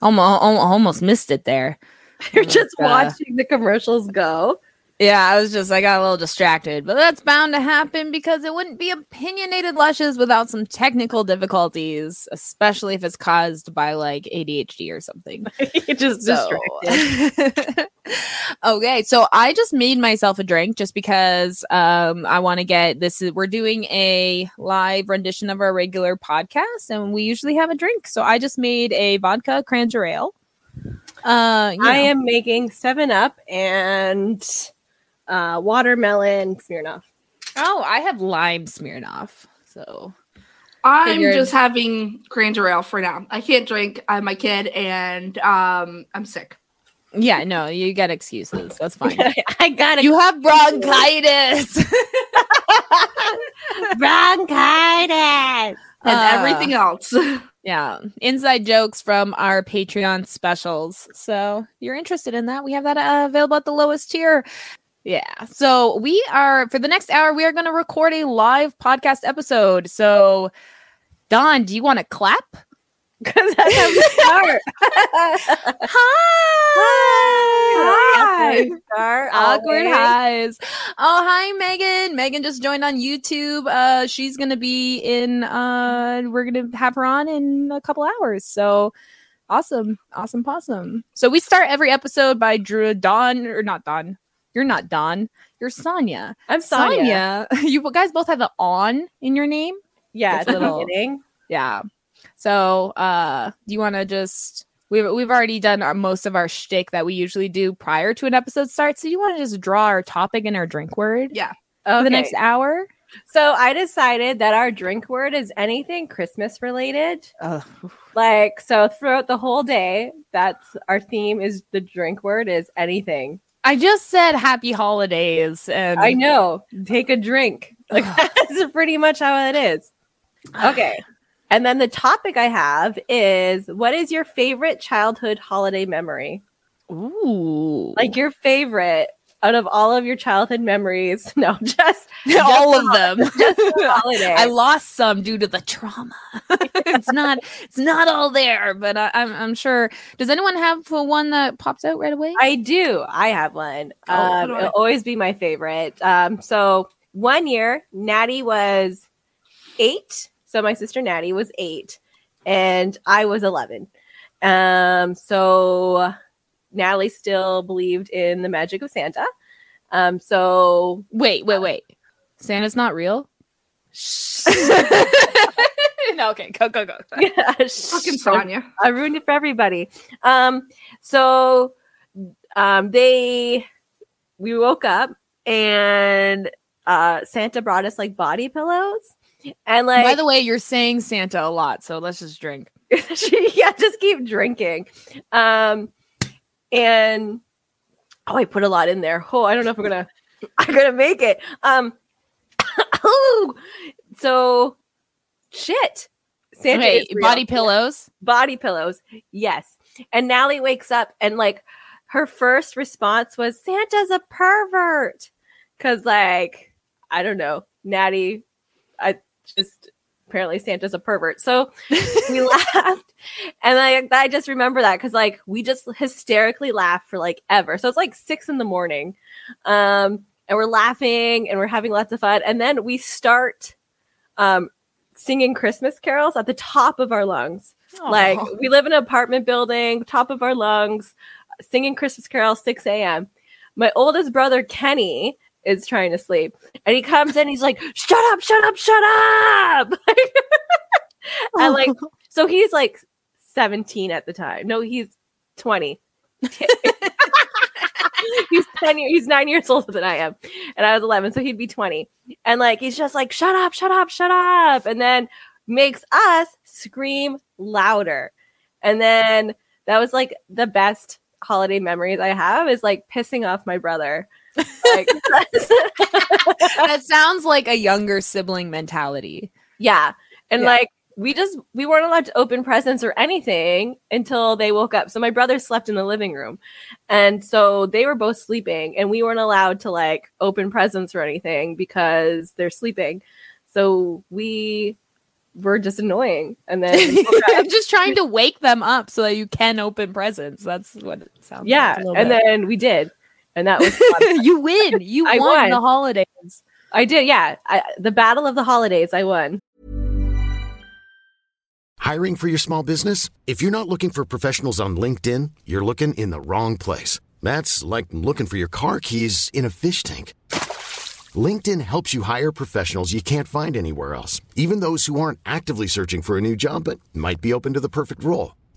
Almost, almost missed it there. You're just uh, watching the commercials go. Yeah, I was just I got a little distracted, but that's bound to happen because it wouldn't be opinionated lushes without some technical difficulties, especially if it's caused by like ADHD or something. just so. distracted. okay, so I just made myself a drink just because um I want to get this we're doing a live rendition of our regular podcast and we usually have a drink. So I just made a vodka cranberry ale. Uh, I am making Seven Up and uh, watermelon Smirnoff. Oh, I have lime Smirnoff. So I'm figured. just having Ginger Ale for now. I can't drink. I'm my kid, and um, I'm sick. Yeah, no, you get excuses. That's fine. I got it. You have bronchitis. bronchitis and uh, everything else. yeah, inside jokes from our Patreon specials. So you're interested in that? We have that uh, available at the lowest tier. Yeah. So we are for the next hour, we are going to record a live podcast episode. So, Dawn, do you want to clap? Because that's how we start. hi. Hi. Start Awkward highs. Oh, hi, Megan. Megan just joined on YouTube. Uh, she's gonna be in. Uh, we're gonna have her on in a couple hours. So awesome, awesome, awesome. So we start every episode by Drew Dawn or not Dawn. You're not Dawn. You're Sonia. I'm Sonia. Sonia. You guys both have the on in your name. Yeah, it's a little. Beginning. Yeah. So, uh, do you want to just? We've we've already done our, most of our shtick that we usually do prior to an episode start. So, you want to just draw our topic and our drink word? Yeah. Okay. For the next hour. So I decided that our drink word is anything Christmas related. Like so throughout the whole day, that's our theme is the drink word is anything I just said happy holidays and I know. Take a drink. Like that's pretty much how it is. Okay. And then the topic I have is what is your favorite childhood holiday memory? Ooh. Like your favorite out of all of your childhood memories. No, just, just all of them. I lost some due to the trauma. it's not it's not all there, but I, am I'm, I'm sure. Does anyone have one that pops out right away? I do. I have one. Oh, um, it'll always be my favorite. Um, so one year, Natty was eight. So my sister Natty was eight, and I was eleven. Um, so Natalie still believed in the magic of Santa. Um, so wait, wait, wait. Santa's not real. no, okay, go, go, go. Yeah, fucking Sonia. I ruined it for everybody. Um, so um, they we woke up and uh Santa brought us like body pillows. And like by the way, you're saying Santa a lot, so let's just drink. yeah, just keep drinking. Um and oh, I put a lot in there. Oh, I don't know if I'm gonna I'm gonna make it. Um oh so shit. Santa okay, body pillows. Body pillows. Yes. And Natty wakes up and like her first response was Santa's a pervert. Cause like, I don't know, Natty, I just apparently Santa's a pervert. So we laughed. And I, I just remember that because like we just hysterically laughed for like ever. So it's like six in the morning. Um, and we're laughing and we're having lots of fun. And then we start um singing Christmas carols at the top of our lungs. Aww. Like we live in an apartment building, top of our lungs, singing Christmas carols, 6 a.m. My oldest brother Kenny is trying to sleep. And he comes in, he's like, shut up, shut up, shut up. and oh. like, so he's like 17 at the time. No, he's 20. he's 10 years, he's nine years older than I am. And I was 11, so he'd be 20. And like, he's just like, shut up, shut up, shut up. And then makes us scream louder. And then that was like the best holiday memories I have is like pissing off my brother. Like, that sounds like a younger sibling mentality. Yeah. And yeah. like we just we weren't allowed to open presents or anything until they woke up. So my brother slept in the living room. And so they were both sleeping and we weren't allowed to like open presents or anything because they're sleeping. So we were just annoying. And then just trying to wake them up so that you can open presents. That's what it sounds yeah, like. Yeah. And then we did. And that was you win. You I won, won the holidays. I did, yeah. I, the battle of the holidays, I won. Hiring for your small business? If you're not looking for professionals on LinkedIn, you're looking in the wrong place. That's like looking for your car keys in a fish tank. LinkedIn helps you hire professionals you can't find anywhere else, even those who aren't actively searching for a new job but might be open to the perfect role.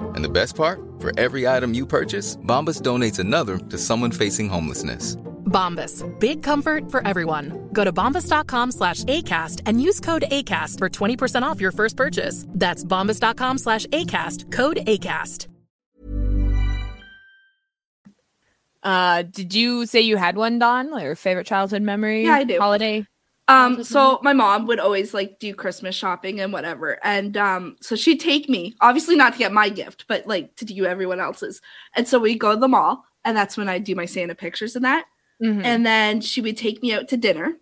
And the best part? For every item you purchase, Bombas donates another to someone facing homelessness. Bombas. Big comfort for everyone. Go to bombas.com slash ACAST and use code ACAST for 20% off your first purchase. That's bombas.com slash ACAST. Code ACAST. Uh, did you say you had one, Dawn? Like your favorite childhood memory? Yeah, I do. Holiday? Um, so my mom would always like do Christmas shopping and whatever. And um, so she'd take me, obviously not to get my gift, but like to do everyone else's. And so we go to the mall, and that's when I do my Santa pictures and that. Mm-hmm. And then she would take me out to dinner.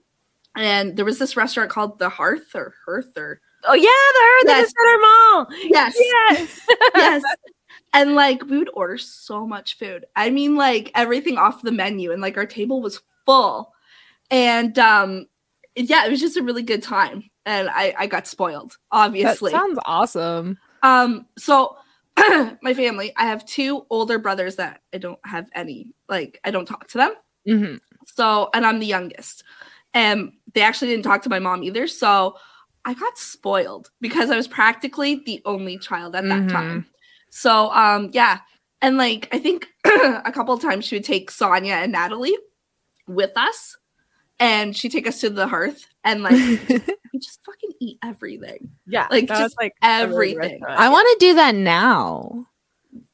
And there was this restaurant called The Hearth or Hearth or Oh yeah, the Hearth yes. at the Center Mall. Yes. Yes. yes. And like we would order so much food. I mean like everything off the menu and like our table was full. And um yeah, it was just a really good time. And I I got spoiled, obviously. That sounds awesome. Um so my family, I have two older brothers that I don't have any like I don't talk to them. Mm-hmm. So, and I'm the youngest. And they actually didn't talk to my mom either. So I got spoiled because I was practically the only child at that mm-hmm. time. So, um, yeah. And like, I think a couple of times she would take Sonia and Natalie with us and she'd take us to the hearth and like just, we just fucking eat everything. Yeah. Like just like everything. I want to do that now.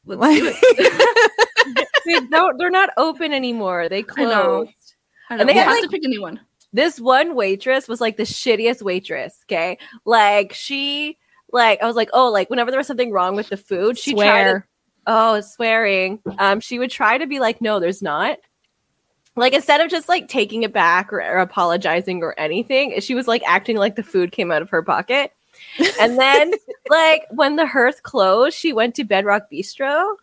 Let's do it. they don't. They're not open anymore. They closed. I know. I know. And they have like, to pick a new one. This one waitress was like the shittiest waitress. Okay, like she, like I was like, oh, like whenever there was something wrong with the food, she Swear. tried. oh, swearing. Um, she would try to be like, no, there's not. Like instead of just like taking it back or, or apologizing or anything, she was like acting like the food came out of her pocket. and then like when the hearth closed, she went to Bedrock Bistro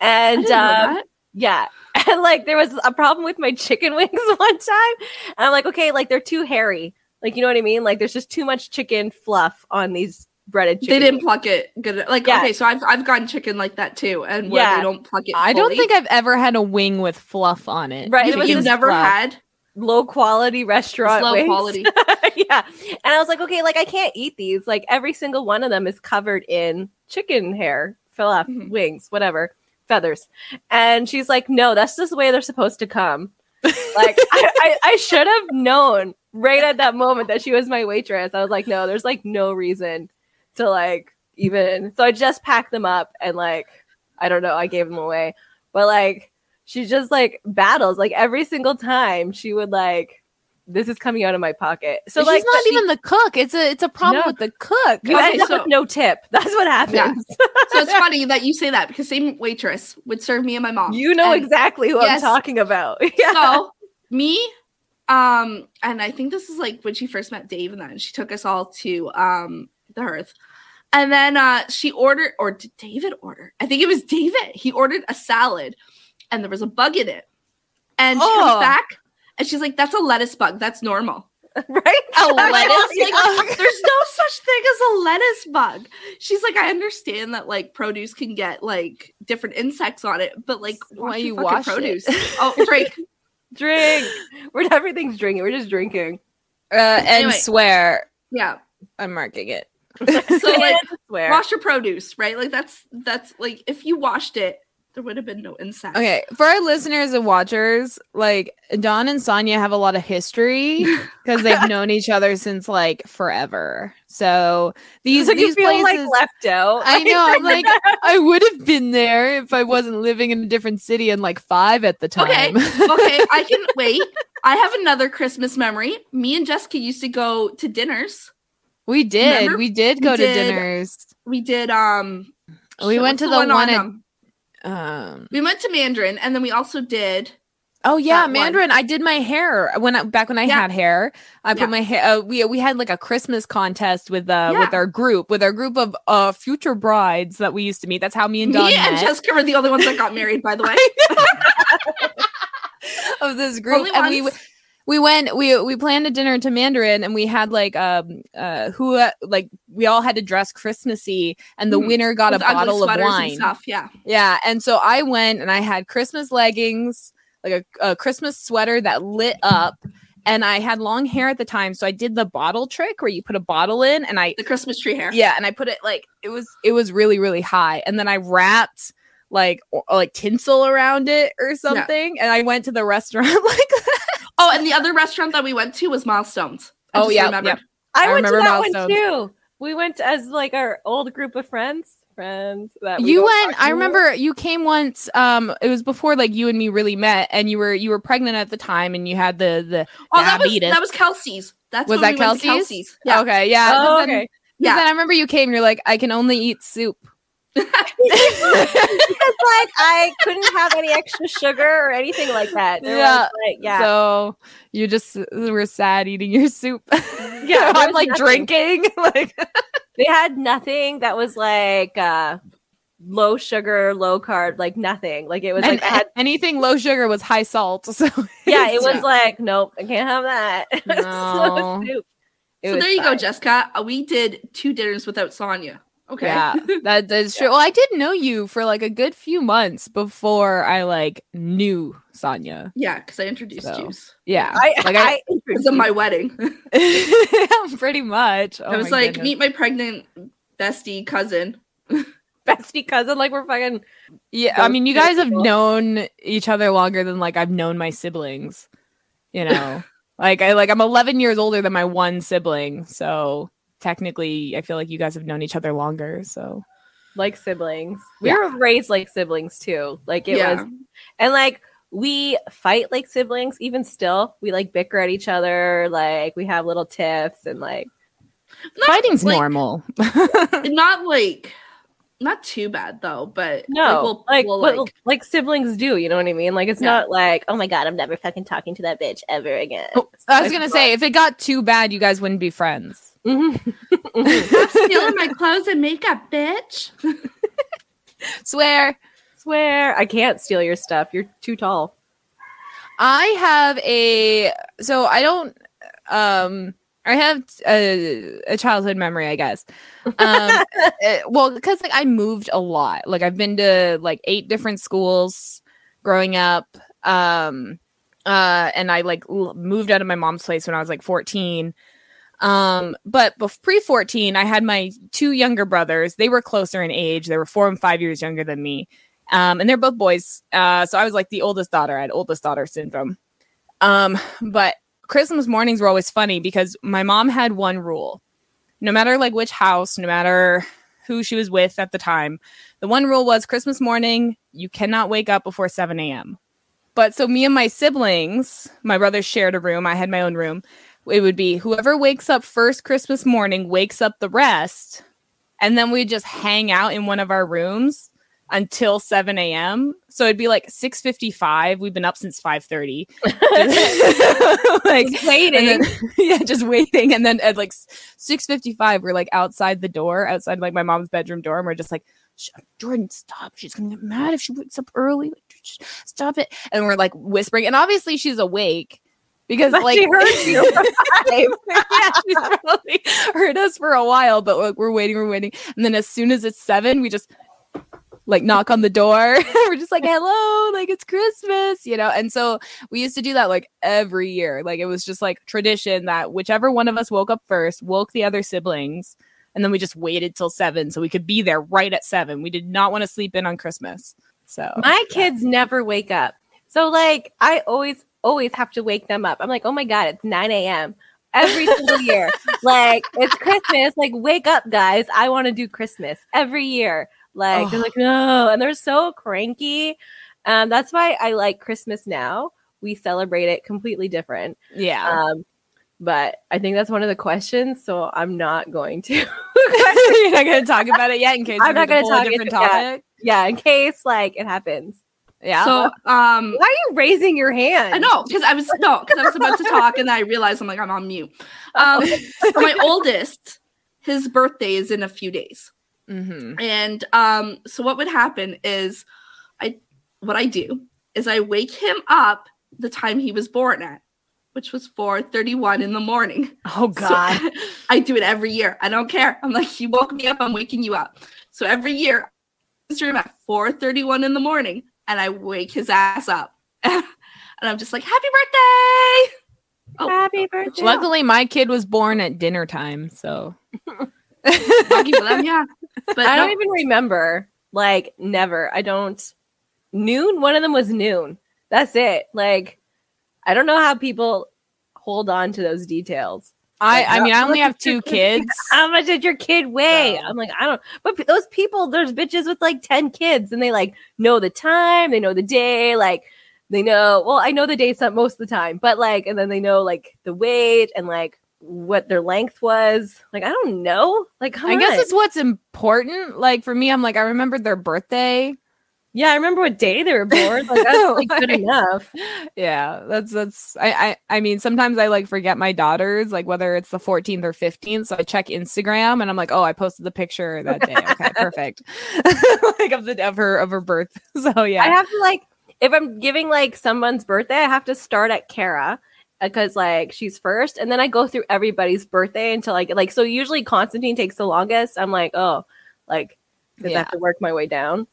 and um, yeah. And like there was a problem with my chicken wings one time. And I'm like, okay, like they're too hairy. Like, you know what I mean? Like there's just too much chicken fluff on these breaded chicken. They didn't pluck it good. Like, yeah. okay, so I've I've gotten chicken like that too. And where yeah. they don't pluck it. Fully. I don't think I've ever had a wing with fluff on it. Right. It You've never fluff. had low quality restaurant. low wings. quality. yeah. And I was like, okay, like I can't eat these. Like every single one of them is covered in chicken hair, fill off mm-hmm. wings, whatever feathers. And she's like, no, that's just the way they're supposed to come. like I, I, I should have known right at that moment that she was my waitress. I was like, no, there's like no reason to like even. So I just packed them up and like I don't know, I gave them away. But like she just like battles like every single time she would like this is coming out of my pocket. So She's like not she, even the cook. It's a it's a problem no. with the cook. You okay, end so, up with no tip. That's what happens. Yeah. so it's funny that you say that because same waitress would serve me and my mom. You know and, exactly who yes. I'm talking about. yeah. So me, um, and I think this is like when she first met Dave, and then she took us all to um the hearth. And then uh she ordered, or did David order? I think it was David. He ordered a salad and there was a bug in it. And she oh. comes back and she's like, that's a lettuce bug. That's normal. right? A lettuce Like, there's no such thing as a lettuce bug. She's like, I understand that like produce can get like different insects on it, but like Why you wash it? produce? Oh, drink. Drink. We're everything's drinking. We're just drinking. Uh, and Anyway. swear. Yeah. I'm marking it. So like wash your produce, right? Like that's that's like if you washed it, there would have been no insects. Okay, for our listeners and watchers, like Dawn and Sonia have a lot of history because they've known each other since like forever. So these you these places, like left out. I know. I'm like, I would have been there if I wasn't living in a different city and like five at the Okay. time. okay, I can wait. I have another Christmas memory. Me and Jessica used to go to dinners. We did. Remember? We did We go to did- dinners. We did um We shit, went to the one at- um, Um. we went to Mandarin and then we also did Oh yeah, That one. Mandarin. I did my hair when I, back when I Yeah. had hair. I put Yeah. my hair. Uh, we we had like a Christmas contest with uh with our group with our group of uh future brides that we used to meet. That's how me and Dawn me and Jessica were the only ones that got married, by the way. of this group, Only and ones. we went we we planned a dinner to Mandarin, and we had like um uh who uh, like we all had to dress Christmassy, and the Mhm. winner got a With ugly bottle of wine. stuff. Yeah. Yeah, and so I went and I had Christmas leggings, like a, a Christmas sweater that lit up, and I had long hair at the time, so I did the bottle trick where you put a bottle in, and I The Christmas tree hair. yeah, and I put it like it was it was really really high, and then I wrapped like or, like tinsel around it or something, and I went to the restaurant like Oh, and the other restaurant that we went to was Milestones. I Oh, just yeah. I, I went to remember that one too. We went as like our old group of friends. Friends that we you went i remember you came once um it was before like you and me really met and you were you were pregnant at the time and you had the the Oh, that was diabetes. that was Kelsey's. That's was when that we Kelsey's? Kelsey's. Yeah. okay yeah 'cause Oh, then- Yeah. then i remember you came you're like i can only eat soup because like I couldn't have any extra sugar or anything like that. There Yeah. like, yeah. so you just were sad eating your soup Yeah, i'm like nothing. drinking like they had nothing that was like uh low sugar, low carb, like nothing. Like it was and like had anything low sugar was high salt so yeah, it was Yeah. like nope, I can't have that. No. so soup. It So there you go. Jessica. We did two dinners without Sonia. Okay. Yeah, that that's true. Well, I did know you for like a good few months before I like knew Sonia. Yeah, because I introduced So, you. Yeah, I, like I, I, of my wedding. pretty much. Oh I was like, goodness. meet my pregnant bestie cousin. bestie cousin, like we're fucking yeah. I mean, you guys have known each other longer than like I've known my siblings. You know, like I like I'm 11 years older than my one sibling, so technically, I feel like you guys have known each other longer. So like siblings. We Yeah. were raised like siblings too. Like it yeah. was and like we fight like siblings even still. We like bicker at each other, like we have little tiffs and like Not, fighting's like, normal. Not like, not too bad though, but no, like, like we'll, what we'll, like, like siblings do, you know what I mean? Like it's Yeah. not like, oh my god, I'm never fucking talking to that bitch ever again. Oh, I was Like, gonna say if it got too bad, you guys wouldn't be friends. Mhm. stop stealing my clothes and makeup, bitch. Swear. Swear, I can't steal your stuff. You're too tall. I have a so I don't um I have a, a childhood memory, I guess. Um uh, well, because like I moved a lot. Like I've been to like eight different schools growing up. Um uh and I like l- moved out of my mom's place when I was like 14. Um but pre 14 I had my two younger brothers. They were closer in age. They were 4 and 5 years younger than me. Um, and they're both boys. Uh, so I was like the oldest daughter. I had oldest daughter syndrome. Um, but Christmas mornings were always funny because my mom had one rule. No matter like which house, no matter who she was with at the time, the one rule was Christmas morning, you cannot wake up before 7 a.m. But so me and my siblings, my brothers shared a room. I had my own room. It would be whoever wakes up first Christmas morning wakes up the rest. And then we'd just hang out in one of our rooms until 7 a.m. So it'd be like 6:55. We've been up since 5:30. like Just waiting. then- yeah, just waiting. And then at like 6:55, we're like outside the door, outside like my mom's bedroom door, and we're just like, Jordan, stop. She's gonna get mad if she wakes up early. Stop it. And we're like whispering. And obviously she's awake. Because But like she heard you. yeah, she's probably heard us for a while, but like, we're waiting, we're waiting, and then as soon as it's seven, we just like knock on the door. we're just like, "Hello, like it's Christmas," you know. And so we used to do that like every year. Like it was just like tradition that whichever one of us woke up first woke the other siblings, and then we just waited till seven so we could be there right at seven. We did not want to sleep in on Christmas. So My kids never wake up. So like I always always have to wake them up. I'm like, oh my god, it's 9 a.m. every single year. like it's Christmas. Like wake up, guys. I want to do Christmas every year. Like they're Oh. like, no, and they're so cranky. Um, that's why I like Christmas now. We celebrate it completely different. yeah. Um, but I think that's one of the questions, so I'm not going to. You're not gonna talk about it yet in case I'm not pull a talk different into- yeah. yeah, in case like it happens. Yeah. So um Why are you raising your hand? I know because I was no because I was about to talk and then I realized I'm like I'm on mute. Um, so my oldest, his birthday is in a few days, Mhm. and um, so what would happen is, I what I do is I wake him up the time he was born at, which was 4:31 in the morning. Oh So, God. I do it every year. I don't care. I'm like, you woke me up. I'm waking you up. So every year, I room at 4:31 in the morning, and I wake his ass up, and I'm just like, happy birthday! Oh, Happy birthday. Luckily, my kid was born at dinner time, so lucky for them, yeah. But I don't no, even remember. Like never. I don't. Noon. One of them was noon. That's it. Like I don't know how people hold on to those details. I. Like, I mean, I only have two kids. How much did your kid weigh? I'm like, I don't. But those people, there's bitches with like ten kids, and they like know the time, they know the day, like they know. Well, I know the day some most of the time, but like, and then they know like the weight and like what their length was. Like I don't know. Like I guess it's what's important. Like for me, I'm like I remembered their birthday. Yeah, I remember what day they were born. Like that's oh like, good enough. Yeah, that's that's. I, I I mean, sometimes I like forget my daughters, like whether it's the 14th or 15th. So I check Instagram, and I'm like, oh, I posted the picture that day. Okay, perfect. like of the of her of her birth. So yeah. I have to like if I'm giving like someone's birthday, I have to start at Kara uh, because like she's first, and then I go through everybody's birthday until I get like so. Usually Constantine takes the longest. I'm like, oh, like because I have to work my way down.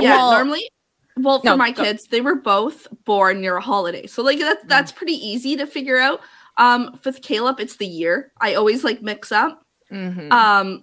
Yeah. Well- normally, well, for No, my go- kids, they were both born near a holiday, so like that's that's pretty easy to figure out. Um, with Caleb, it's the year. I always like mix up. Mhm. um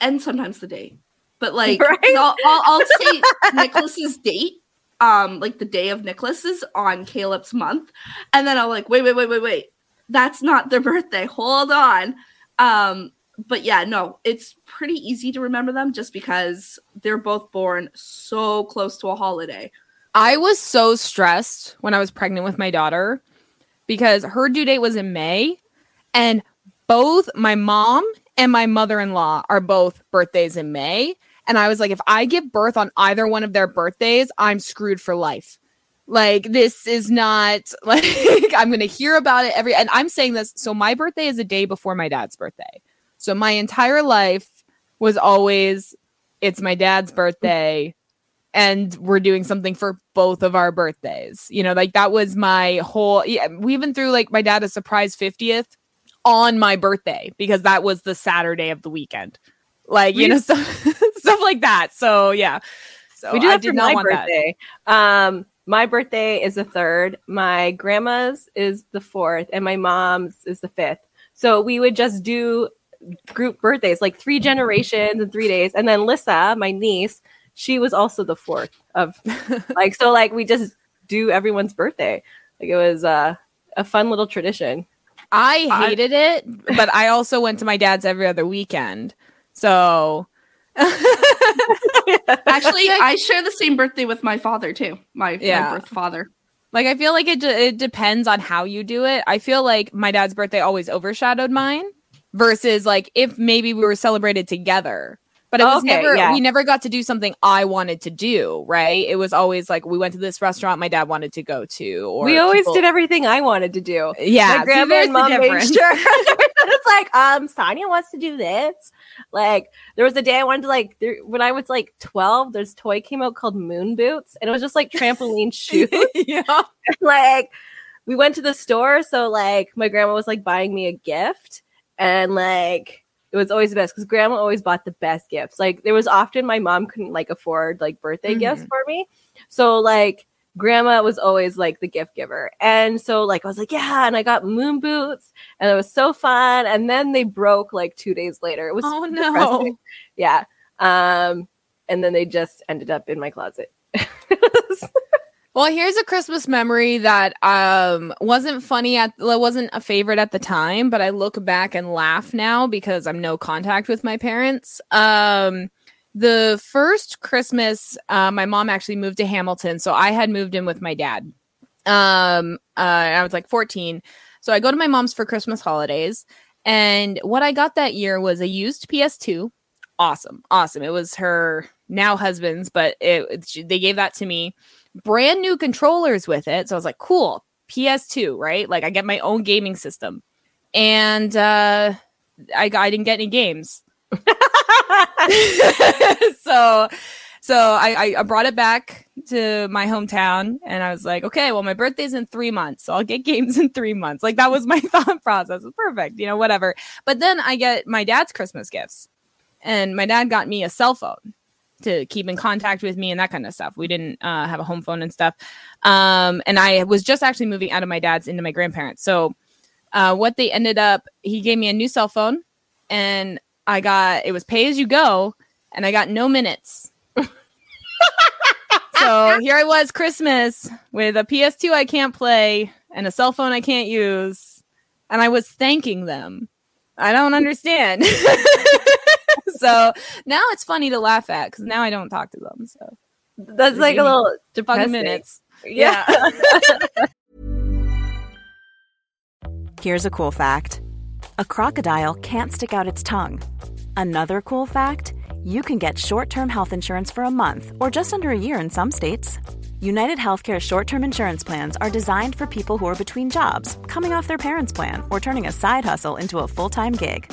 and sometimes the day but like Right? I'll, I'll, I'll say nicholas's date um like the day of nicholas's on caleb's month and then i'll like wait wait wait wait wait that's not their birthday hold on um but yeah no it's pretty easy to remember them just because they're both born so close to a holiday I was so stressed when I was pregnant with my daughter because her due date was in May, and both my mom and my mother in law are both birthdays in May. And I was like, if I give birth on either one of their birthdays, I'm screwed for life. Like, this is not like I'm going to hear about it every, and I'm saying this. So, my birthday is a day before my dad's birthday. So, my entire life was always, it's my dad's birthday and we're doing something for both of our birthdays. You know, like that was my whole yeah, we even threw like my dad a surprise 50th on my birthday because that was the Saturday of the weekend. Like, you know, stuff, stuff like that. So yeah. So we do I did not my want that. birthday. Um, my birthday is the third. My grandma's is the fourth, and my mom's is the fifth. So we would just do group birthdays, like three generations in three days. And then Lissa, my niece, she was also the fourth of like so. Like we just do everyone's birthday. Like it was uh, a fun little tradition. I I- hated it, but I also went to my dad's every other weekend. So actually i share the same birthday with my father too my, Yeah. my birth father Like I feel like it de- it depends on how you do it. I feel like my dad's birthday always overshadowed mine versus like if maybe we were celebrated together. But it was Okay, never yeah. we never got to do something I wanted to do, right? It was always like we went to this restaurant my dad wanted to go to or we always people- did everything I wanted to do. Yeah, my grandma and mom made sure. it's like, um, Sonia wants to do this. Like, there was a day I wanted to like there, when I was like twelve. There's toy came out called Moon Boots, and it was just like trampoline shoes. yeah. like, we went to the store, so like my grandma was like buying me a gift, and like it was always the best because grandma always bought the best gifts. Like there was often my mom couldn't like afford like birthday mm-hmm. gifts for me, so like grandma was always like the gift giver. And so like I was like, yeah, and I got moon boots and it was so fun. And then they broke like two days later. It was oh no. Depressing. Yeah. Um, and then they just ended up in my closet. well, here's a Christmas memory that um wasn't funny at wasn't a favorite at the time, but I look back and laugh now because I'm no contact with my parents. Um the first Christmas, uh, my mom actually moved to Hamilton, so I had moved in with my dad. Um, uh, I was like 14, so I go to my mom's for Christmas holidays, and what I got that year was a used PS2. Awesome, awesome. It was her now husband's, but it, it they gave that to me. Brand new controllers with it, so I was like, cool. PS2, right? Like I get my own gaming system, and uh, I I didn't get any games. so so I, I brought it back to my hometown and I was like, okay, well, my birthday's in three months. So I'll get games in three months. Like that was my thought process. Perfect, you know, whatever. But then I get my dad's Christmas gifts. And my dad got me a cell phone to keep in contact with me and that kind of stuff. We didn't uh, have a home phone and stuff. Um, and I was just actually moving out of my dad's into my grandparents. So uh, what they ended up, he gave me a new cell phone and I got it was pay as you go, and I got no minutes. so here I was, Christmas with a PS2 I can't play and a cell phone I can't use, and I was thanking them. I don't understand. so now it's funny to laugh at because now I don't talk to them. So that's like a little depressing. minutes. Yeah. Here's a cool fact: a crocodile can't stick out its tongue. Another cool fact you can get short term health insurance for a month or just under a year in some states. United Healthcare short term insurance plans are designed for people who are between jobs, coming off their parents' plan, or turning a side hustle into a full time gig.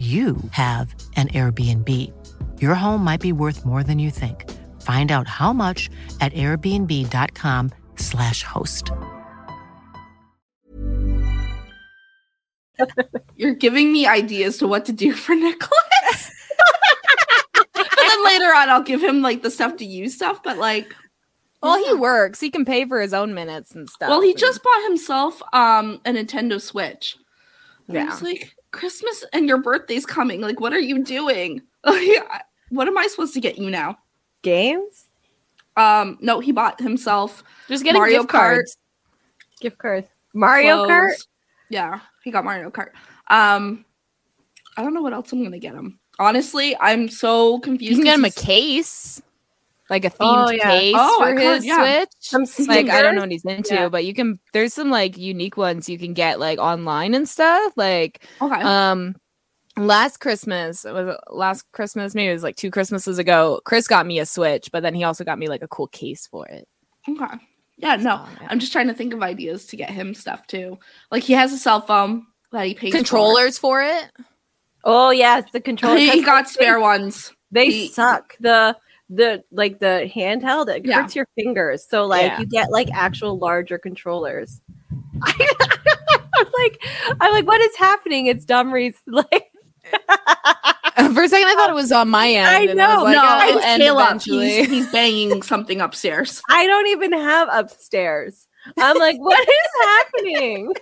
you have an Airbnb. Your home might be worth more than you think. Find out how much at airbnb.com/slash host. You're giving me ideas to what to do for Nicholas. and then later on, I'll give him like the stuff to use stuff, but like. Well, he works. He can pay for his own minutes and stuff. Well, he just bought himself um a Nintendo Switch. Yeah. Like, Christmas and your birthday's coming. Like, what are you doing? what am I supposed to get you now? Games? Um, no, he bought himself just get Mario gift Kart. Cards. Gift cards. Mario Clothes. Kart? Yeah, he got Mario Kart. Um, I don't know what else I'm gonna get him. Honestly, I'm so confused. You can get him a case. Like a themed Oh, yeah. case Oh, I for could, his yeah. Switch. Some Like I don't know what he's into, Yeah. but you can. There's some like unique ones you can get like online and stuff. Like Okay. um, last Christmas was last Christmas maybe it was like two Christmases ago. Chris got me a Switch, but then he also got me like a cool case for it. okay. Yeah, no. So, yeah. I'm just trying to think of ideas to get him stuff too. Like he has a cell phone that he pays. Controllers for it. Oh yes, the controller. He, he 'cause got spare ones. They He- suck. The the like the handheld it Yeah. hurts your fingers. So like Yeah. you get like actual larger controllers. I'm like I'm like what is happening? It's Dumries like For a second, I thought it was on my end. I and I was know. like, no, oh, it's Caleb. He's, he's banging something upstairs. I don't even have upstairs. I'm like what is happening?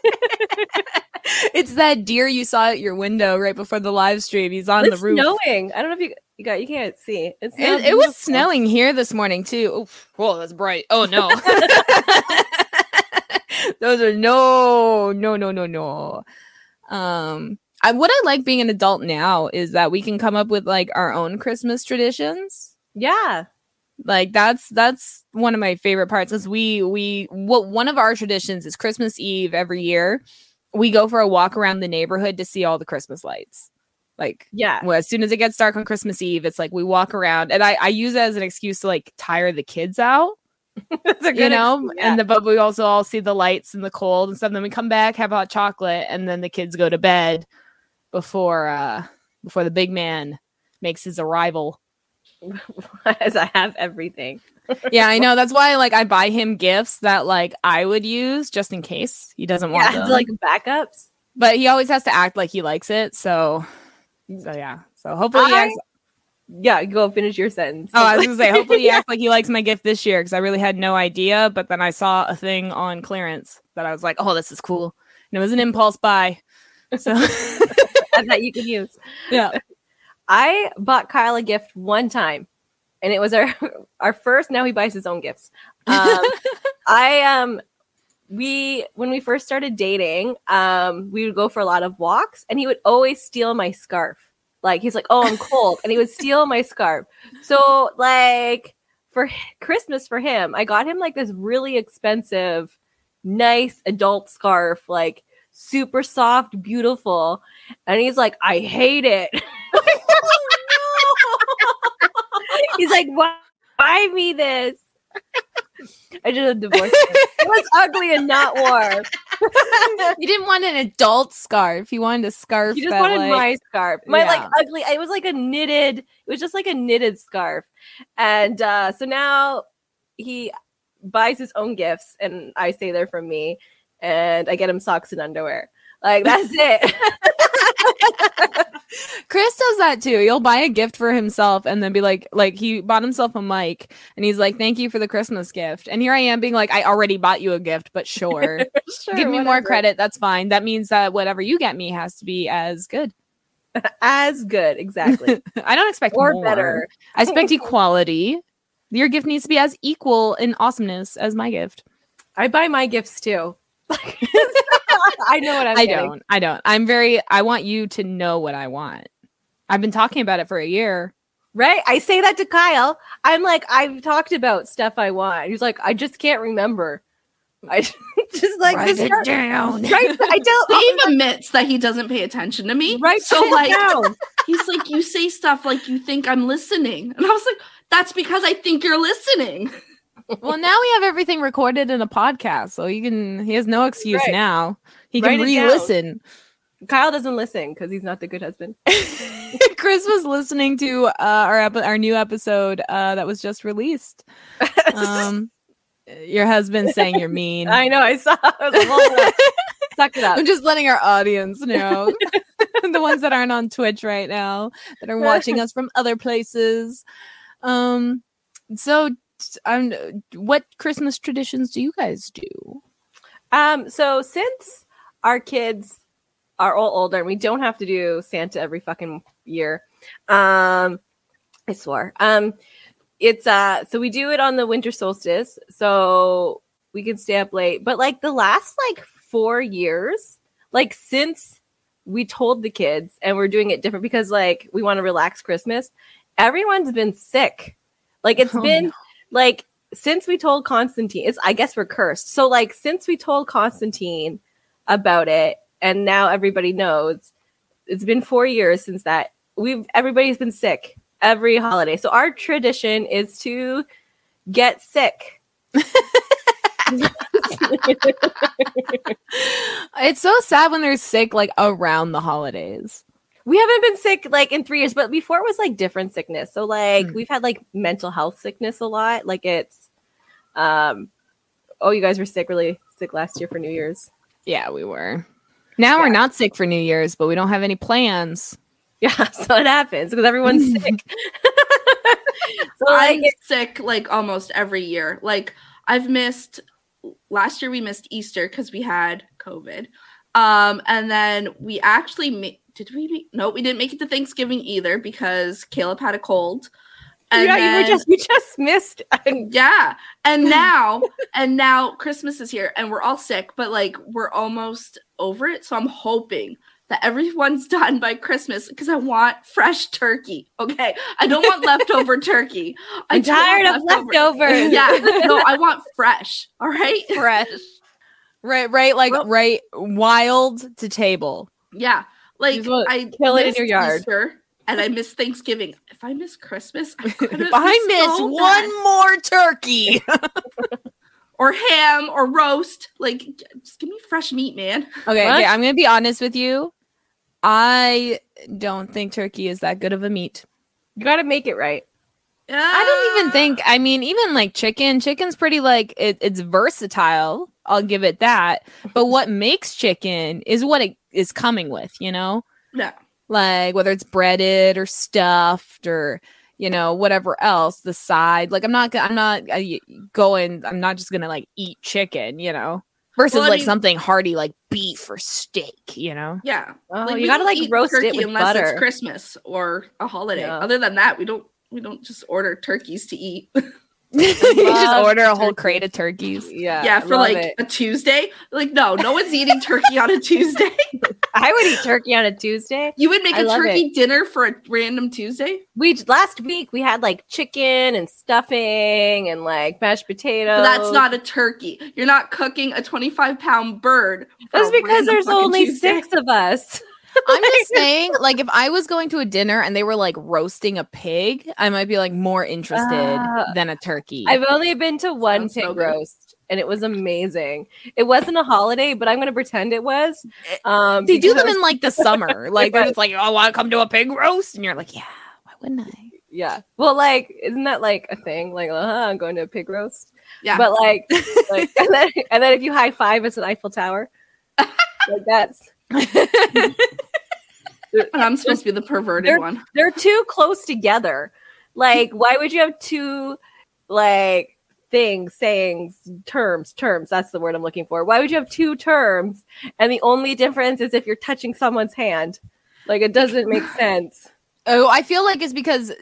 it's that deer you saw at your window right before the live stream. He's on it's the roof. snowing. I don't know if you you got you can't see. It's It, it was snowing here this morning too. Oh, whoa, that's bright. Oh no. Those are no, no, no, no, no. Um, I, what I like being an adult now is that we can come up with like our own Christmas traditions. Yeah. Like that's that's one of my favorite parts. Is we we what one of our traditions is Christmas Eve every year. We go for a walk around the neighborhood to see all the Christmas lights. Like Yeah. well, as soon as it gets dark on Christmas Eve, it's like we walk around, and I, I use it as an excuse to like tire the kids out, That's a you good know. yeah. And the, but we also all see the lights and the cold and stuff. Then we come back, have hot chocolate, and then the kids go to bed before uh before the big man makes his arrival. as I have everything. yeah, I know. That's why like I buy him gifts that like I would use just in case he doesn't want Yeah, them. like backups. but he always has to act like he likes it. So, so yeah. So hopefully, he I- acts- Yeah, go finish your sentence. Oh, I was gonna say, hopefully he acts like he likes my gift this year because I really had no idea. But then I saw a thing on clearance that I was like, oh, this is cool. And it was an impulse buy. So that you can use. yeah. I bought Kyle a gift one time, and it was our our first. Now he buys his own gifts. Um, I um we when we first started dating, um, we would go for a lot of walks, and he would always steal my scarf. Like he's like, "Oh, I'm cold," and he would steal my scarf. So like for Christmas for him, I got him like this really expensive, nice adult scarf, like super soft, beautiful, and he's like, "I hate it." He's like, why buy me this? I just had divorce. It was ugly and not warm. he didn't want an adult scarf. He wanted a scarf. He just that, wanted like- my scarf. My like ugly. It was like a knitted. It was just like a knitted scarf. And uh, so now he buys his own gifts, and I say they're from me, and I get him socks and underwear. Like that's it. Chris does that too. He'll buy a gift for himself and then be like, like he bought himself a mic and he's like, "Thank you for the Christmas gift." And here I am being like, "I already bought you a gift, but sure, Sure, give me more credit. That's fine. That means that whatever you get me has to be as good. As good, exactly, I don't expect or more. better. I expect equality. Your gift needs to be as equal in awesomeness as my gift. I buy my gifts too. I know what I'm I getting. don't. I don't. I'm very. I want you to know what I want. I've been talking about it for a year. Right? I say that to Kyle. I'm like, I've talked about stuff I want. He's like, I just can't remember. I just like Write this it down. Right? I don't. Dave admits that he doesn't pay attention to me. Right, So like down. he's like, you say stuff like you think I'm listening. And I was like, that's because I think you're listening. well, now we have everything recorded in a podcast, so you can. He has no excuse Right. now. He Write can re-listen. Kyle doesn't listen because he's not the good husband. Chris was listening to uh, our epi- our new episode uh, that was just released. Um, your husband saying you're mean. I know. I saw. I was like. Suck it up. I'm just letting our audience know. the ones that aren't on Twitch right now that are watching us from other places. Um so um what Christmas traditions do you guys do? Um, so since our kids are all older and we don't have to do Santa every fucking year, um, I swore. Um, it's uh, so we do it on the winter solstice, so we can stay up late. But like the last like four years, like since we told the kids and we're doing it different because like we want to relax Christmas, everyone's been sick. Like it's Oh, been no. like since we told Constantine, it's I guess we're cursed. So like since we told Constantine about it, and now everybody knows, it's been four years since that. We've everybody's been sick every holiday. So our tradition is to get sick. It's so sad when they're sick like around the holidays. we haven't been sick like in three years, but before it was like different sickness. So like Mm. we've had like mental health sickness a lot. Like it's um oh you guys were sick really sick last year for New Year's. Yeah, we were. Now we're not sick for New Year's, but we don't have any plans. Yeah, so it happens because everyone's sick. so I get sick like almost every year. Like I've missed last year we missed Easter because we had COVID. Um, and then we actually ma- did we make no, we didn't make it to Thanksgiving either because Caleb had a cold. And yeah, you then- were just you just missed. yeah. And now and now Christmas is here and we're all sick, but like we're almost over it. So I'm hoping that everyone's done by Christmas because I want fresh turkey. Okay. I don't want leftover turkey. I'm tired of leftovers. Yeah. No, I want fresh. All right. fresh. Right, right, like Well- right wild to table. Yeah. Like I kill it in your yard. Easter and I miss Thanksgiving. If I miss Christmas, I'm gonna If I miss so one mad. more turkey. or ham or roast, like just give me fresh meat, man. Okay, What? okay, I'm gonna be honest with you. I don't think turkey is that good of a meat. You gotta make it right. I don't even ah. think. I mean, even like chicken. Chicken's pretty like it, it's versatile. I'll give it that. But what makes chicken is what it is coming with. You know, Yeah. Like whether it's breaded or stuffed or you know whatever else. The side. Like I'm not. I'm not uh, going. I'm not just gonna like eat chicken. You know, versus Well, like mean- something hearty like beef or steak. You know. Yeah. Oh, we you gotta like roast it turkey with unless butter. it's Christmas or a holiday. Yeah. Other than that, we don't we don't just order turkeys to eat. you just order a whole crate of turkeys. Yeah, yeah, for like it. a Tuesday. Like, no, no one's eating turkey on a Tuesday. I would eat turkey on a Tuesday. You would make I a love turkey dinner for a random Tuesday? We last week we had like chicken and stuffing and like mashed potatoes. But that's not a turkey. You're not cooking a 25 pound bird. That's because there's only Tuesday. six of us. I'm just saying, like, if I was going to a dinner and they were like roasting a pig, I might be like more interested Ah. than a turkey. I've only been to one Sounds pig so roast, and it was amazing. It wasn't a holiday, but I'm going to pretend it was. Um, they do them in like the summer. Like, they're like, oh, I want to come to a pig roast. And you're like, yeah, why wouldn't I? yeah. Well, like, isn't that like a thing? Like, uh-huh, I'm going to a pig roast. Yeah. But like, like, and then and then if you high five, it's an Eiffel Tower. like that's and I'm supposed to be the perverted They're- one. they're too close together. Like, why would you have two like things, sayings, terms, terms? That's the word I'm looking for. Why would you have two terms? And the only difference is if you're touching someone's hand. Like, it doesn't make sense. Oh, I feel like it's because uh,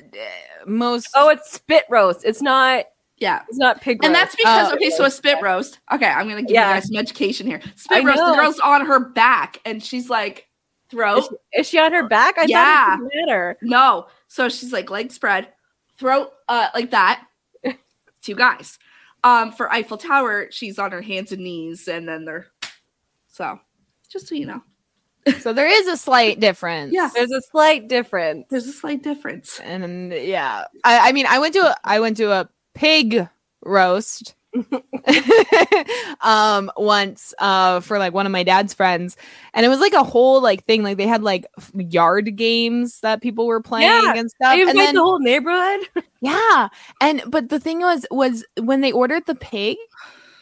most. Oh, it's spit roast. It's not. Yeah. It's not pig roast. And that's because, Oh. okay, so a spit roast. Okay, I'm going to give Yeah. you guys some education here. Spit I roast, the girl's on her back and she's like, throat. Is she, is she on her back? I Yeah. thought it didn't matter. No. So she's like leg spread, throat uh like that. Two guys. Um for Eiffel Tower, she's on her hands and knees and then they're so just so you know. So there is a slight difference. Yeah. There's a slight difference. There's a slight difference. and yeah I, I mean i went to a i went to a pig roast um once uh for like one of my dad's friends and it was like a whole like thing like they had like yard games that people were playing Yeah. and stuff and then the whole neighborhood. yeah and but the thing was was when they ordered the pig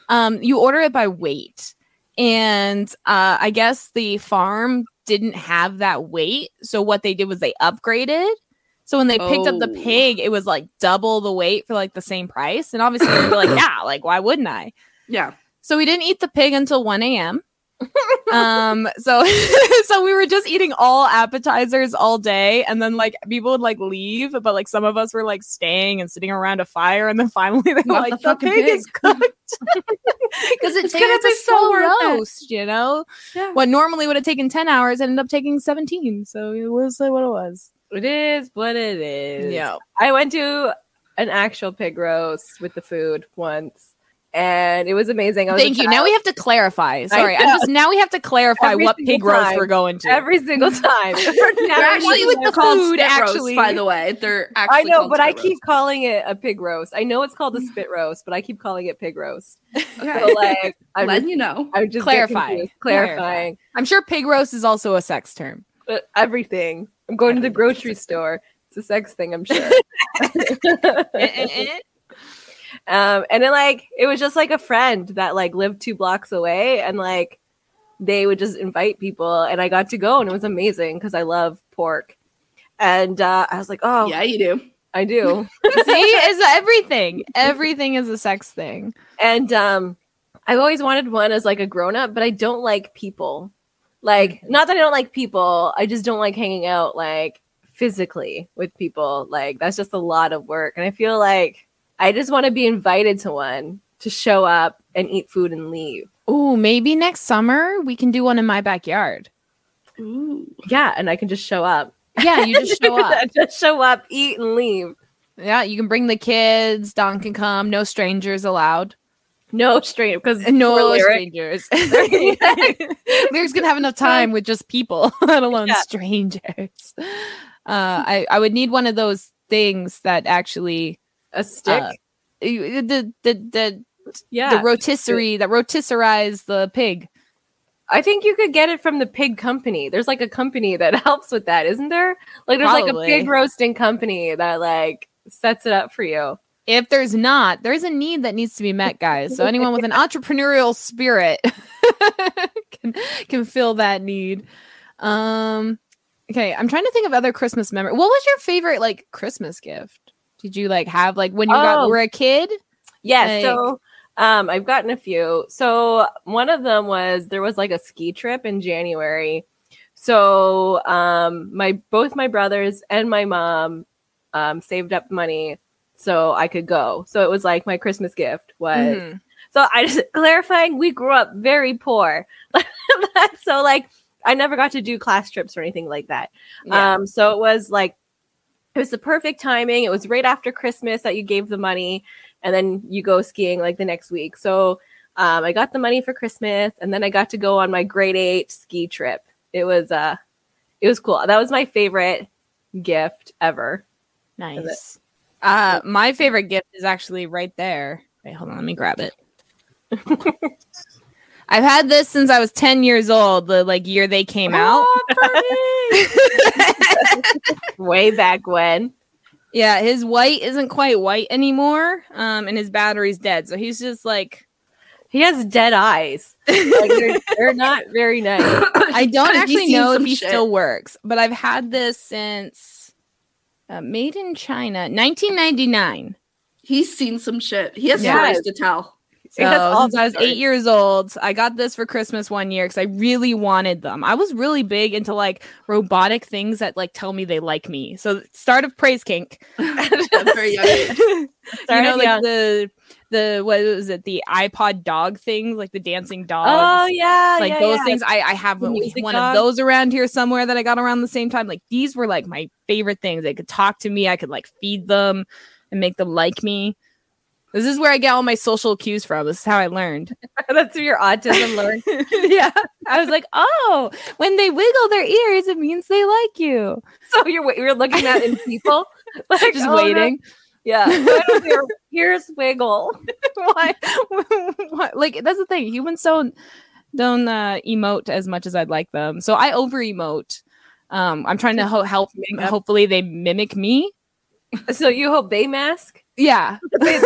um you order it by weight and uh i guess the farm didn't have that weight so what they did was they upgraded so when they picked up the Oh. pig it was like double the weight for like the same price. And obviously you're like yeah like why wouldn't i? Yeah. so we didn't eat the pig until 1 a.m um so so we were just eating all appetizers all day. And then like people would like leave but like some of us were like staying and sitting around a fire. And then finally they were like the the, pig, pig." is cooked. Because it It's gonna be so roast you know? Yeah. what normally would have taken 10 hours ended up taking 17 so it was uh, what it was It is what it is. yeah I went to an actual pig roast with the food once and it was amazing. Thank you. Now we have to clarify. Sorry, I'm just now we have to clarify every what pig roast we're going to every single time. They're actually with the food. Actually, by the way, they're. I know, but I keep calling it a pig roast. I know it's called a spit roast, but I keep calling it pig roast. Okay. So like, I'm letting you know. I'm just clarifying. Clarifying. I'm sure pig roast is also a sex term. But uh, everything. I'm going to the grocery store. It's a sex thing. I'm sure. Um, and it like it was just like a friend that like lived two blocks away, and like they would just invite people, and I got to go, and it was amazing because I love pork. And uh, I was like, oh yeah, you do. I do. See, is everything. Everything is a sex thing. And um, I've always wanted one as like a grown up, but I don't like people. Like, not that I don't like people, I just don't like hanging out like physically with people. Like, that's just a lot of work. And I feel like I just want to be invited to one to show up and eat food and leave. Oh, maybe next summer we can do one in my backyard. Ooh. Yeah, and I can just show up. Yeah, you just show up. just show up, eat, and leave. Yeah, you can bring the kids. Dawn can come. No strangers allowed. No stranger because no strangers. Lyric's gonna have enough time with just people, let alone yeah. strangers. Uh, I I would need one of those things that actually a stick. Uh, the the the yeah the rotisserie that rotisserize the pig. I think you could get it from the pig company. There's like a company that helps with that, isn't there? Like there's Probably. like a pig roasting company that like sets it up for you. If there's not, there's a need that needs to be met, guys. So anyone with an entrepreneurial spirit can can fill that need. Um okay, I'm trying to think of other Christmas memories. What was your favorite like Christmas gift? Did you like have like when you oh. got, were a kid? Yeah. Like, so um, I've gotten a few. So one of them was there was like a ski trip in January. So um, my both my brothers and my mom um, saved up money so I could go. So it was like my Christmas gift was. Mm-hmm. So I just clarifying we grew up very poor. so like I never got to do class trips or anything like that. Yeah. Um, so it was like it was the perfect timing. It was right after Christmas that you gave the money, and then you go skiing like the next week. So um, I got the money for Christmas, and then I got to go on my grade eight ski trip. It was uh, it was cool. That was my favorite gift ever. Nice. Uh, my favorite gift is actually right there. Wait, hold on, let me grab it. I've had this since I was 10 years old, the like year they came oh, out. Way back when. Yeah, his white isn't quite white anymore. Um, and his battery's dead. So he's just like he has dead eyes. Like they're, they're not very nice. I don't actually know if he shit. still works, but I've had this since uh, made in China, 1999. He's seen some shit. He has stories to tell. So since I was eight years old, I got this for Christmas one year because I really wanted them. I was really big into like robotic things that like tell me they like me. So start of praise kink. very young. you know, like young. the the what was it the iPod dog thing, like the dancing dogs. Oh yeah, like yeah, those yeah. things. I I have one of those around here somewhere that I got around the same time. Like these were like my favorite things. They could talk to me. I could like feed them and make them like me. This is where I get all my social cues from. This is how I learned. That's where your autism learned. yeah. I was like, oh, when they wiggle their ears, it means they like you. So you're you're looking at in people, like just oh, waiting. No. Yeah. Here's wiggle. Why? Why? Like that's the thing. Humans don't don't uh, emote as much as I'd like them. So I over emote. Um, I'm trying to ho- help. Hopefully, they mimic me. So you hope they mask? Yeah. That's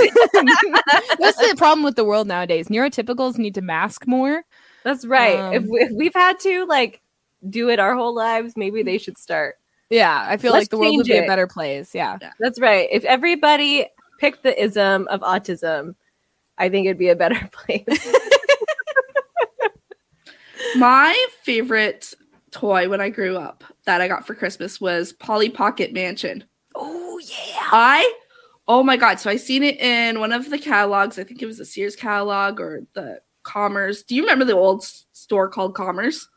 the problem with the world nowadays. Neurotypicals need to mask more. That's right. Um, if, we, if we've had to like do it our whole lives, maybe they should start. Yeah, I feel Let's like the world would be a better place. Yeah. yeah. That's right. If everybody picked the ism of autism, I think it'd be a better place. My favorite toy when I grew up that I got for Christmas was Polly Pocket Mansion. Oh yeah. I Oh my god! So I seen it in one of the catalogs. I think it was the Sears catalog or the Commerce. Do you remember the old store called Commerce?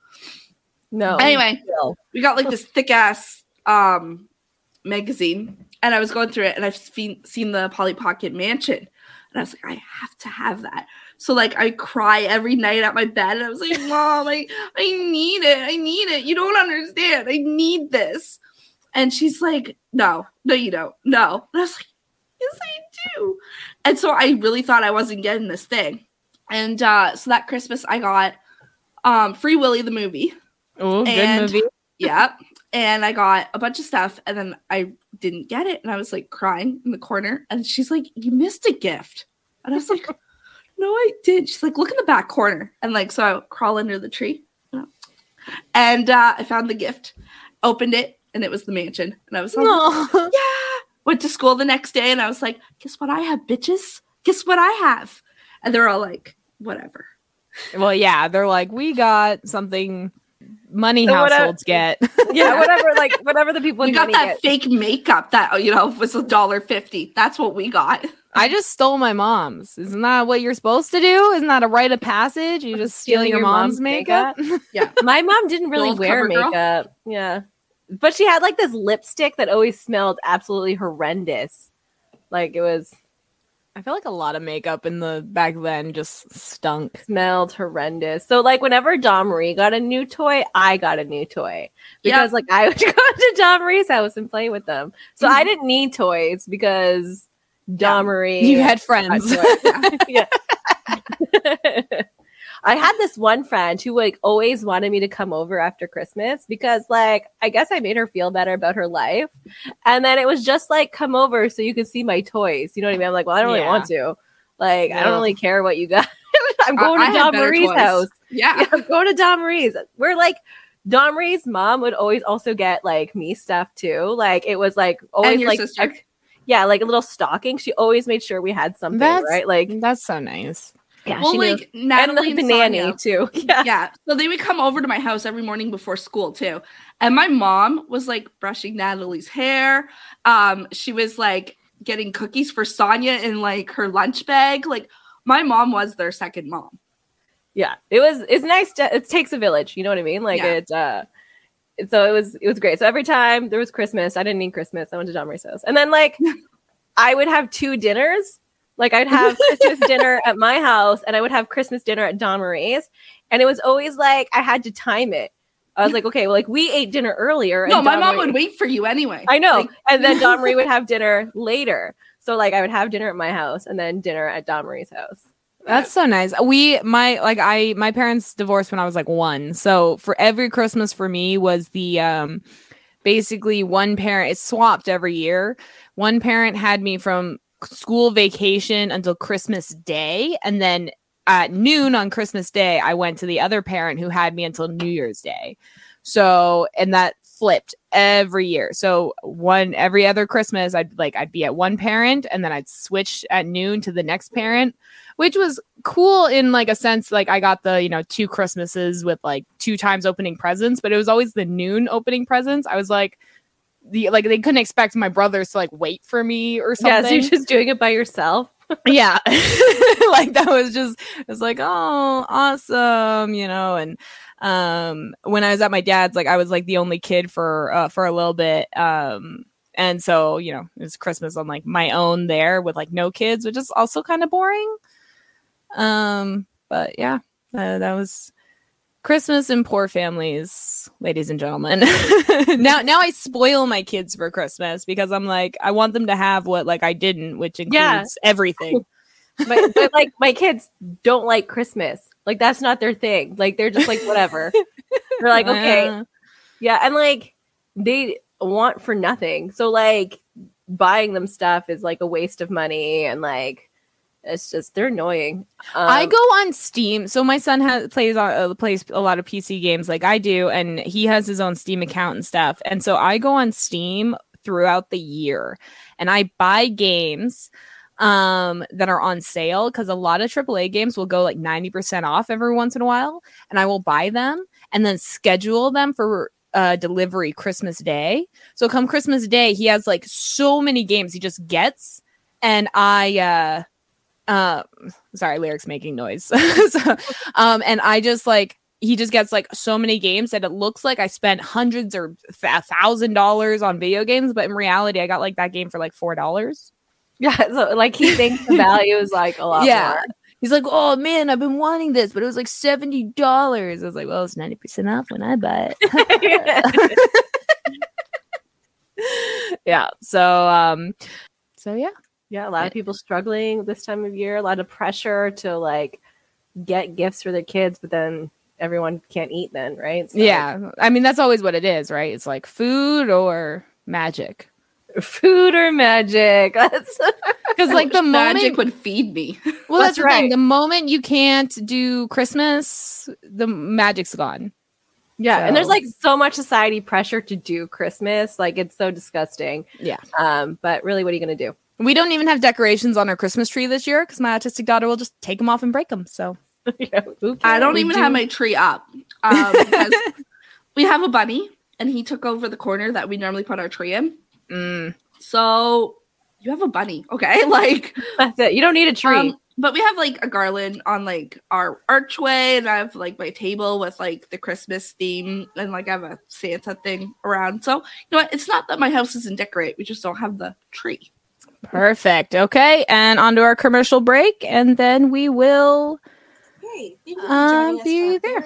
No. Anyway, we got like this thick ass um magazine and I was going through it and I've seen seen the Polly Pocket Mansion. And I was like, I have to have that. So like I cry every night at my bed and I was like, Mom, I, I need it. I need it. You don't understand. I need this. And she's like, No, no, you don't. No. And I was like, Yes, I do. And so I really thought I wasn't getting this thing. And uh so that Christmas I got um Free Willy the movie. Oh, good movie. yeah. And I got a bunch of stuff and then I didn't get it. And I was like crying in the corner. And she's like, You missed a gift. And I was like, No, I did. She's like, Look in the back corner. And like, so I crawl under the tree. And uh, I found the gift, opened it, and it was the mansion. And I was like, Yeah. Went to school the next day and I was like, Guess what I have, bitches? Guess what I have? And they're all like, Whatever. Well, yeah, they're like, we got something money So whatever- households get. Yeah, whatever, like whatever the people We with got that get. fake makeup that you know was a dollar fifty. That's what we got. I just stole my mom's. Isn't that what you're supposed to do? Isn't that a rite of passage? You just steal your, your mom's, mom's makeup? Yeah. My mom didn't really old wear cover girl? makeup. Yeah. But she had like this lipstick that always smelled absolutely horrendous. Like it was I feel like a lot of makeup in the back then just stunk. smelled horrendous. So like whenever Dawn Marie got a new toy, I got a new toy. Because like I would go to Dawn Marie's house and play with them. So I mm-hmm. didn't need toys because Dawn Marie You had friends. yeah. I had this one friend who like always wanted me to come over after Christmas because like I guess I made her feel better about her life. And then it was just like come over so you could see my toys. You know what I mean? I'm like, well, I don't really Yeah. want to. Like, I don't really care what you got. I'm going I to had Dawn Marie's toys. house. Yeah. Yeah, I'm going to Dawn Marie's. We're like Dawn Marie's mom would always also get like me stuff too. Like it was like always like a- yeah, like a little stocking. She always made sure we had something, That's right? Like that's so nice. Yeah, well, like Natalie and and, the, the nanny too. Yeah. Yeah. So they would come over to my house every morning before school too. And my mom was like brushing Natalie's hair. Um, she was like getting cookies for Sonia in like her lunch bag. Like my mom was their second mom. yeah it was it's nice to it takes a village you know what i mean like Yeah. it uh so it was it was great so every time there was christmas i didn't need christmas i went to dawn marie's house and then like i would have two dinners like i'd have christmas dinner at my house and i would have christmas dinner at dawn marie's and it was always like i had to time it i was like okay well like we ate dinner earlier No, my Dawn mom Marie- would wait for you anyway. I know. Like, and then Dawn Marie would have dinner later. So like I would have dinner at my house and then dinner at Dawn Marie's house. That's so nice. We my like I my parents divorced when I was like 1. So for every Christmas for me was the um basically one parent it swapped every year. One parent had me from school vacation until Christmas Day and then at noon on Christmas Day I went to the other parent who had me until New Year's Day. So and that flipped every year. So one every other Christmas I'd like I'd be at one parent and then I'd switch at noon to the next parent which was cool in like a sense like i got the you know two christmases with like two times opening presents but it was always the noon opening presents i was like the like they couldn't expect my brothers to like wait for me or Yeah, something so you're just doing it by yourself. yeah. Like that was just it was like oh awesome you know and um when i was at my dad's like i was like the only kid for uh for a little bit um and so you know it was christmas on like my own there with like no kids which is also kind of boring. Um but yeah uh, that was christmas in poor families ladies and gentlemen now now i spoil my kids for christmas because i'm like i want them to have what like i didn't which includes Yeah. everything but, but like my kids don't like Christmas. Like that's not their thing. Like they're just like whatever. they're like okay, Uh, yeah, and like they want for nothing. So like buying them stuff is like a waste of money and like it's just they're annoying. I Um, go on Steam. So my son has plays on uh, plays a lot of PC games like I do, and he has his own Steam account and stuff. And so I go on Steam throughout the year, and I buy games um that are on sale because a lot of AAA games will go like 90% off every once in a while and I will buy them and then schedule them for uh delivery Christmas Day. So come Christmas Day, he has like so many games he just gets and I uh um sorry lyrics making noise so, um and i just like he just gets like so many games that it looks like I spent hundreds or a thousand dollars on video games, but in reality, I got like that game for like four dollars. Yeah, so like he thinks the value is like a lot Yeah. more. He's like, oh man, I've been wanting this, but it was like seventy dollars. I was like, well, it's ninety percent off when I buy it. yeah. So, um, so yeah, Yeah, a lot of people struggling this time of year, a lot of pressure to like get gifts for their kids, but then everyone can't eat then, right? So- yeah. I mean, that's always what it is, right? It's like food or magic. Food or magic. That's Because like the magic would feed me. well, that's, That's the thing. right. The moment you can't do Christmas, the magic's gone. yeah, and there's like so much society pressure to do Christmas. Like it's so disgusting. Yeah. Um, but really, what are you gonna do? We don't even have decorations on our Christmas tree this year because my autistic daughter will just take them off and break them. So Yeah, I don't We even do- have my tree up um, we have a bunny and he took over the corner that we normally put our tree in. mm, So you have a bunny, okay? Like, That's it. You don't need a tree. um, but we have like a garland on like our archway, and I have like my table with like the Christmas theme, and like I have a Santa thing around. So you know what? It's not that my house isn't decorate; we just don't have the tree. Perfect. Okay, and on to our commercial break, and then we will hey, uh, be there.